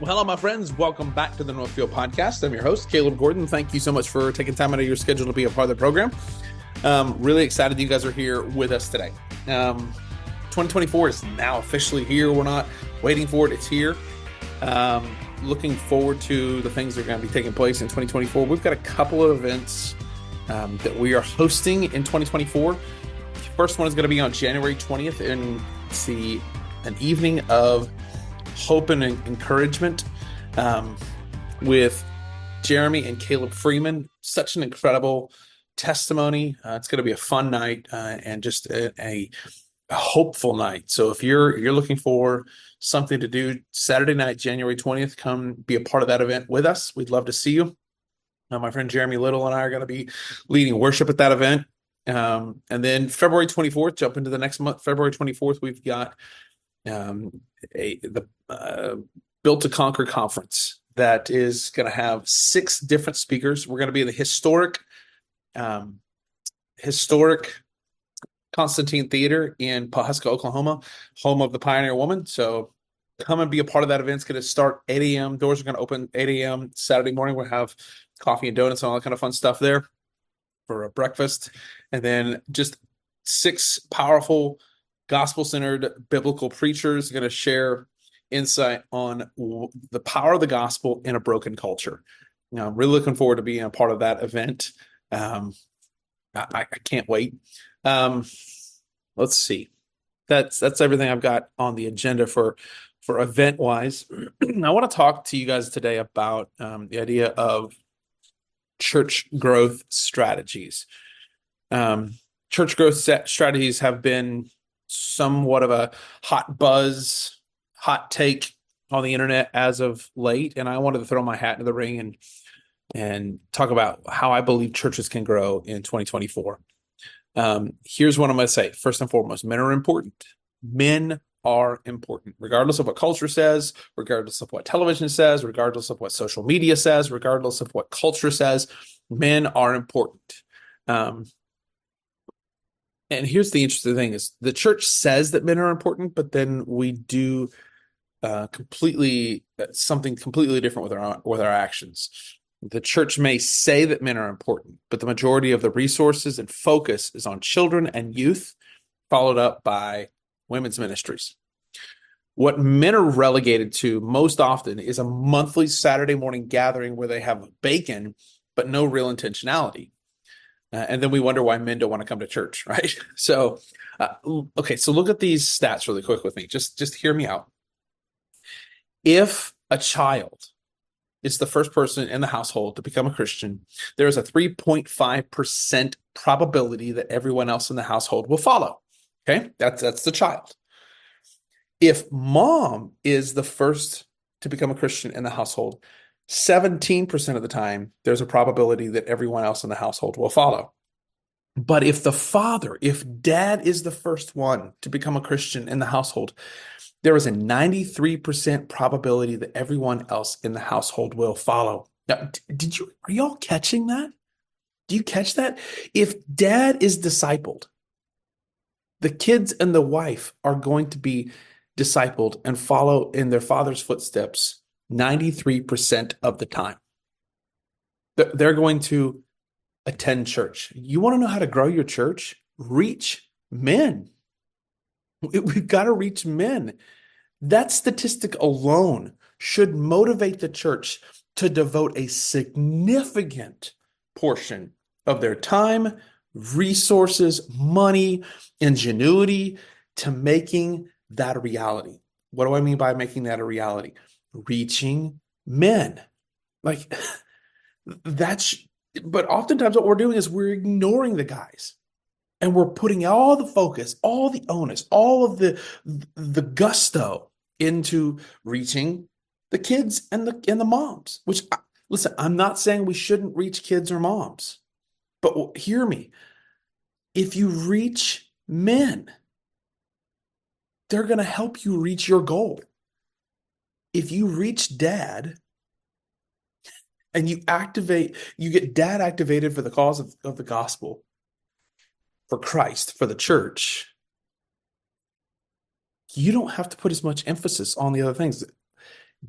Well, hello, my friends. Welcome back to the Northfield Podcast. I'm your host, Caleb Gordon. Thank you so much for taking time out of your schedule to be a part of the program. Um, really excited you guys are here with us today. Um, 2024 is now officially here. We're not waiting for it, it's here. Um, looking forward to the things that are going to be taking place in 2024. We've got a couple of events um, that we are hosting in 2024. First one is going to be on January 20th, and see an evening of hope and encouragement um, with Jeremy and Caleb Freeman. Such an incredible testimony. Uh, it's going to be a fun night uh, and just a, a, a, hopeful night. So if you're you're looking for something to do Saturday night, January 20th, come be a part of that event with us. We'd love to see you. My friend Jeremy Little and I are going to be leading worship at that event. Um, and then February 24th, jump into the next month, February 24th, we've got um, a the uh, Built to Conquer conference that is going to have six different speakers. We're going to be in the historic, um, historic Constantine Theater in Pawhuska, Oklahoma, home of the Pioneer Woman. So come and be a part of that event. It's going to start 8 a.m. Doors are going to open 8 a.m. Saturday morning. We'll have coffee and donuts and all that kind of fun stuff there for a breakfast. And then just six powerful gospel centered biblical preachers going to share insight on the power of the gospel in a broken culture. Know, I'm really looking forward to being a part of that event. Um, I, I, can't wait. Um, let's see. That's that's everything I've got on the agenda for for event wise. I want to talk to you guys today about um, the idea of church growth strategies. Um, church growth strategies have been somewhat of a hot buzz, hot take on the internet as of late, and I wanted to throw my hat into the ring and and talk about how I believe churches can grow in 2024. Um, here's what I'm going to say. First and foremost, men are important. Men are important, regardless of what culture says, regardless of what television says, regardless of what social media says, regardless of what culture says. Men are important. Um, and here's the interesting thing is the church says that men are important but then we do uh, completely uh, something completely different with our with our actions. The church may say that men are important but the majority of the resources and focus is on children and youth followed up by women's ministries. What men are relegated to most often is a monthly saturday morning gathering where they have bacon but no real intentionality uh, and then we wonder why men don't want to come to church, right? So, uh, okay, so look at these stats really quick with me. Just just hear me out. If a child is the first person in the household to become a Christian, there is a 3.5% probability that everyone else in the household will follow. Okay? That's that's the child. If mom is the first to become a Christian in the household, 17% of the time, there's a probability that everyone else in the household will follow. But if the father, if dad is the first one to become a Christian in the household, there is a 93% probability that everyone else in the household will follow. Now, did you are y'all catching that? Do you catch that? If dad is discipled, the kids and the wife are going to be discipled and follow in their father's footsteps 93% of the time. They're going to attend church. You want to know how to grow your church? Reach men. We've got to reach men. That statistic alone should motivate the church to devote a significant portion of their time, resources, money, ingenuity to making that a reality. What do I mean by making that a reality? Reaching men. Like that's, but oftentimes what we're doing is we're ignoring the guys and we're putting all the focus, all the onus, all of the the gusto into reaching the kids and the and the moms. Which listen, I'm not saying we shouldn't reach kids or moms, but hear me. If you reach men, they're going to help you reach your goal if you reach dad and you activate, you get dad activated for the cause of, of the gospel, for Christ, for the church, you don't have to put as much emphasis on the other things.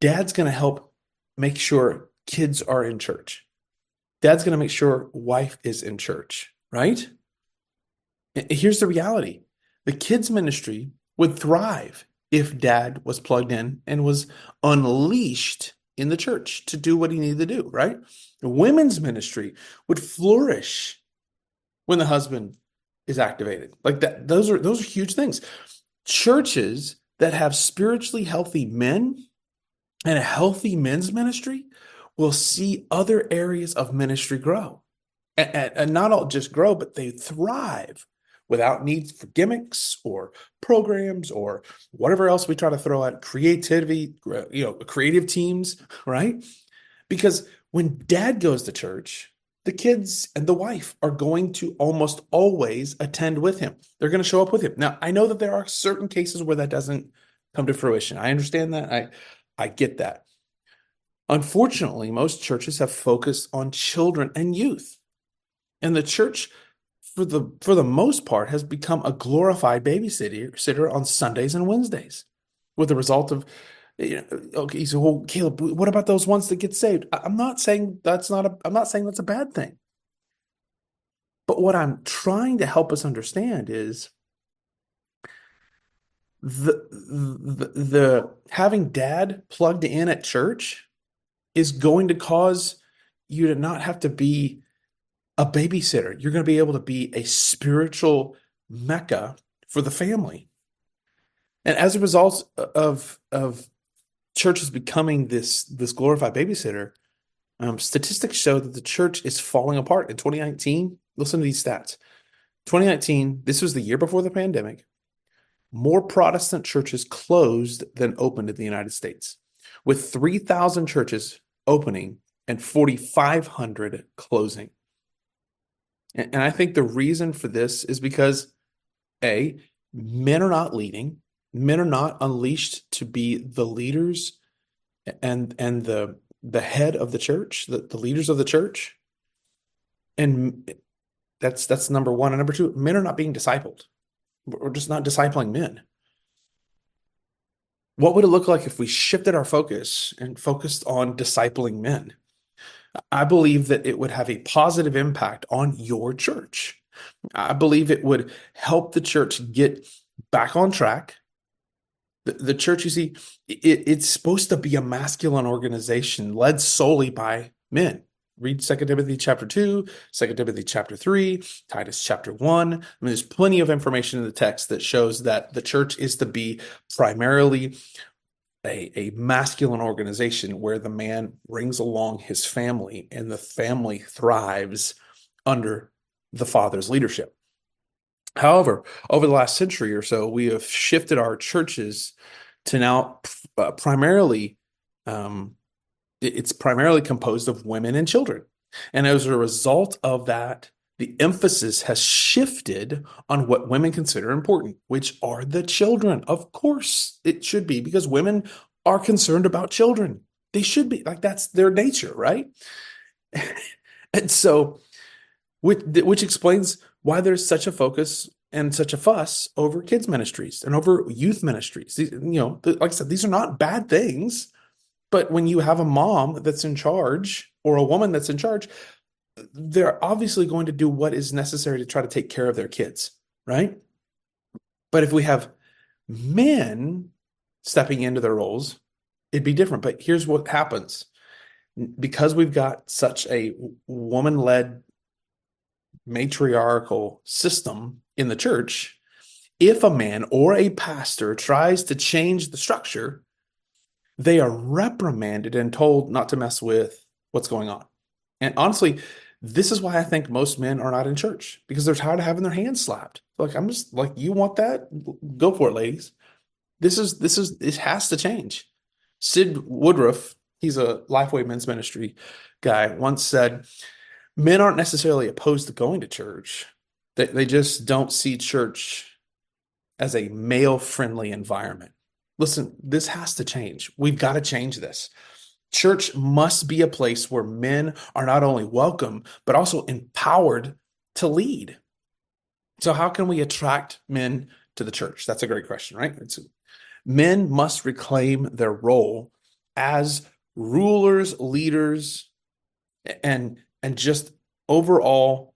dad's going to help make sure kids are in church. Dad's going to make sure wife is in church, right? Here's the reality the kids' ministry would thrive if dad was plugged in and was unleashed in the church to do what he needed to do, right? Women's ministry would flourish when the husband is activated. Like that those are those are huge things. Churches that have spiritually healthy men and a healthy men's ministry will see other areas of ministry grow. And, and not all just grow, but they thrive without needs for gimmicks or programs or whatever else we try to throw at creativity, you know, creative teams, right? Because when dad goes to church, the kids and the wife are going to almost always attend with him. They're going to show up with him. Now, I know that there are certain cases where that doesn't come to fruition. I understand that. I I get that. Unfortunately, most churches have focused on children and youth. And the church for the for the most part has become a glorified babysitter sitter on Sundays and Wednesdays with the result of you know, okay, well, Caleb, what about those ones that get saved? I'm not saying that's not a. I'm not saying that's a bad thing. But what I'm trying to help us understand is the, the the having dad plugged in at church is going to cause you to not have to be a babysitter. You're going to be able to be a spiritual mecca for the family. And as a result of of church is becoming this this glorified babysitter, um, statistics show that the church is falling apart in 2019. Listen to these stats. 2019, this was the year before the pandemic. More Protestant churches closed than opened in the United States, with 3,000 churches opening and 4,500 closing. And, I think the reason for this is because A, men are not leading, men are not unleashed to be the leaders and and the the head of the church the, the leaders of the church. And that's that's number one. And number two men are not being discipled. We're just not discipling men. What would it look like if we shifted our focus and focused on discipling men i believe that it would have a positive impact on your church i believe it would help the church get back on track the, the church, you see, it, it's supposed to be a masculine organization led solely by men. Read Second Timothy chapter 2, 2 Timothy chapter 3, Titus chapter 1. I mean, there's plenty of information in the text that shows that the church is to be primarily a, a masculine organization where the man brings along his family and the family thrives under the father's leadership. However, over the last century or so, we have shifted our churches to now uh, primarily, um, it's primarily composed of women and children. And as a result of that, the emphasis has shifted on what women consider important, which are the children. Of course, it should be because women are concerned about children. They should be like that's their nature, right? and so, which, which explains why there's such a focus and such a fuss over kids ministries and over youth ministries. You know, like I said, these are not bad things, but when you have a mom that's in charge or a woman that's in charge, they're obviously going to do what is necessary to try to take care of their kids, right? But if we have men stepping into their roles, it'd be different. But here's what happens because we've got such a woman led matriarchal system in the church, if a man or a pastor tries to change the structure, they are reprimanded and told not to mess with what's going on. And honestly, this is why I think most men are not in church because they're tired of having their hands slapped. Like I'm just like, you want that? Go for it, ladies. This is this is it has to change. Sid Woodruff, he's a Lifeway Men's Ministry guy, once said, men aren't necessarily opposed to going to church. They, they just don't see church as a male friendly environment. Listen, this has to change. We've got to change this. Church must be a place where men are not only welcome, but also empowered to lead. So, how can we attract men to the church? That's a great question, right? It's, men must reclaim their role as rulers, leaders, and and just overall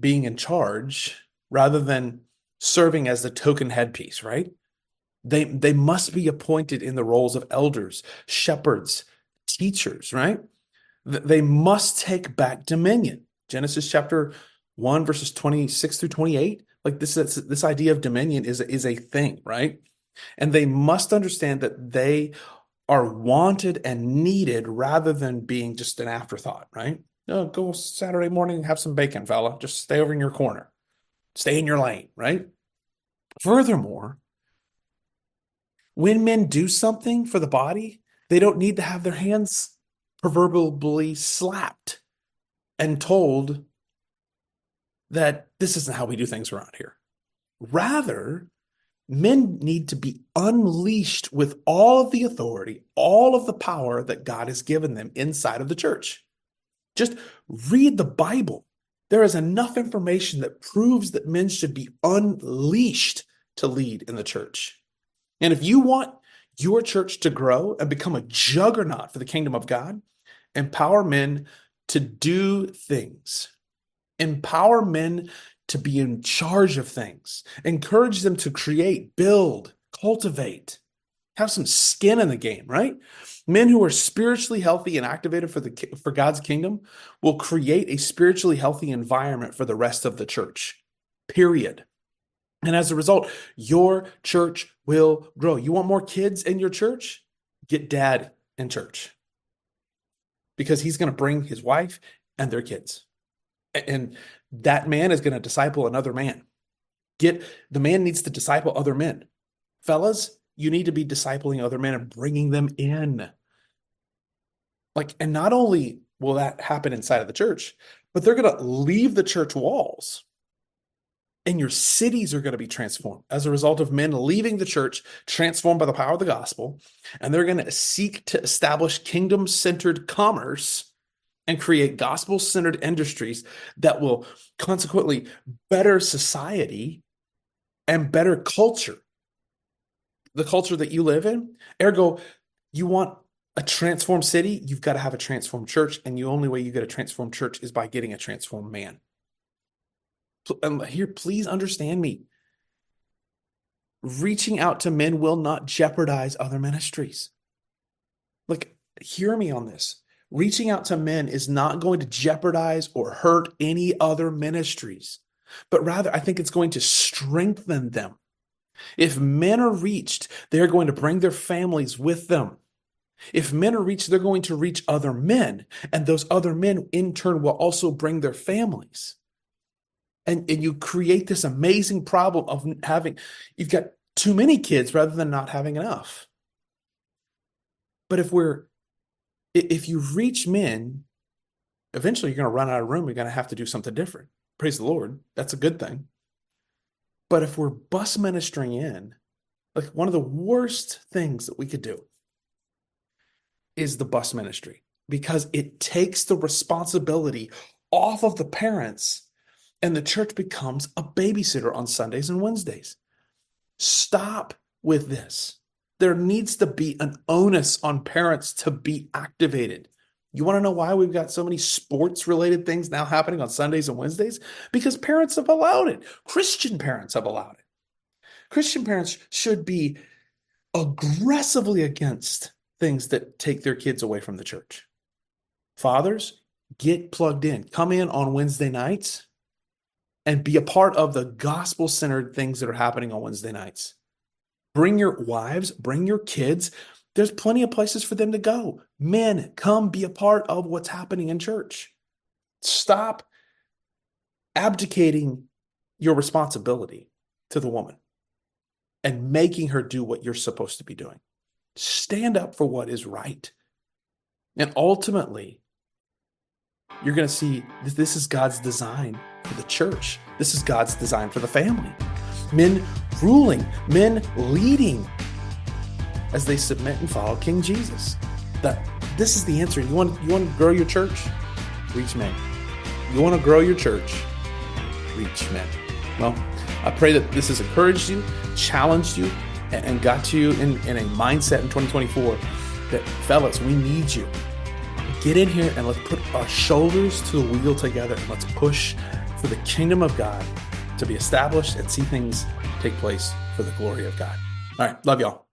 being in charge rather than serving as the token headpiece, right? They they must be appointed in the roles of elders, shepherds, teachers, right? They must take back dominion. Genesis chapter 1 verses 26 through 28 like this this idea of dominion is is a thing right? And they must understand that they are wanted and needed rather than being just an afterthought right? Oh, go saturday morning have some bacon fella. Just stay over in your corner. Stay in your lane right? Furthermore when men do something for the body they don't need to have their hands proverbially slapped and told that this isn't how we do things around here. Rather, men need to be unleashed with all of the authority, all of the power that God has given them inside of the church. Just read the Bible. There is enough information that proves that men should be unleashed to lead in the church. And if you want your church to grow and become a juggernaut for the kingdom of God, empower men to do things empower men to be in charge of things, encourage them to create, build, cultivate, have some skin in the game, right? Men who are spiritually healthy and activated for the for God's kingdom will create a spiritually healthy environment for the rest of the church. Period. And as a result, your church will grow. You want more kids in your church? Get dad in church. Because he's going to bring his wife and their kids and that man is going to disciple another man get the man needs to disciple other men fellas you need to be discipling other men and bringing them in like and not only will that happen inside of the church but they're going to leave the church walls and your cities are going to be transformed as a result of men leaving the church transformed by the power of the gospel and they're going to seek to establish kingdom centered commerce and create gospel centered industries that will consequently better society and better culture. The culture that you live in. Ergo, you want a transformed city, you've got to have a transformed church. And the only way you get a transformed church is by getting a transformed man. And um, here, please understand me. Reaching out to men will not jeopardize other ministries. Like, hear me on this reaching out to men is not going to jeopardize or hurt any other ministries, but rather, I think it's going to strengthen them. If men are reached, they're going to bring their families with them. If men are reached, they're going to reach other men, and those other men in turn will also bring their families. And, and you create this amazing problem of having, you've got too many kids rather than not having enough. But if we're if you reach men, eventually you're going to run out of room. You're going to have to do something different. Praise the Lord. That's a good thing. But if we're bus ministering in, like one of the worst things that we could do is the bus ministry because it takes the responsibility off of the parents and the church becomes a babysitter on Sundays and Wednesdays. Stop with this there needs to be an onus on parents to be activated. You want to know why we've got so many sports related things now happening on Sundays and Wednesdays? Because parents have allowed it. Christian parents have allowed it. Christian parents should be aggressively against things that take their kids away from the church. Fathers, get plugged in. Come in on Wednesday nights and be a part of the gospel centered things that are happening on Wednesday nights. Bring your wives, bring your kids. There's plenty of places for them to go. Men, come be a part of what's happening in church. Stop abdicating your responsibility to the woman and making her do what you're supposed to be doing. Stand up for what is right. And ultimately, you're going to see this is God's design for the church. This is God's design for the family men ruling, men leading as they submit and follow King Jesus. That this is the answer. You want you want to grow your church? Reach men. You want to grow your church? Reach men. Well, I pray that this has encouraged you, challenged you, and got you in, in a mindset in 2024 that, fellas, we need you. Get in here and let's put our shoulders to the wheel together and let's push for the kingdom of God to be established and see things take place for the glory of God. All right. Love y'all.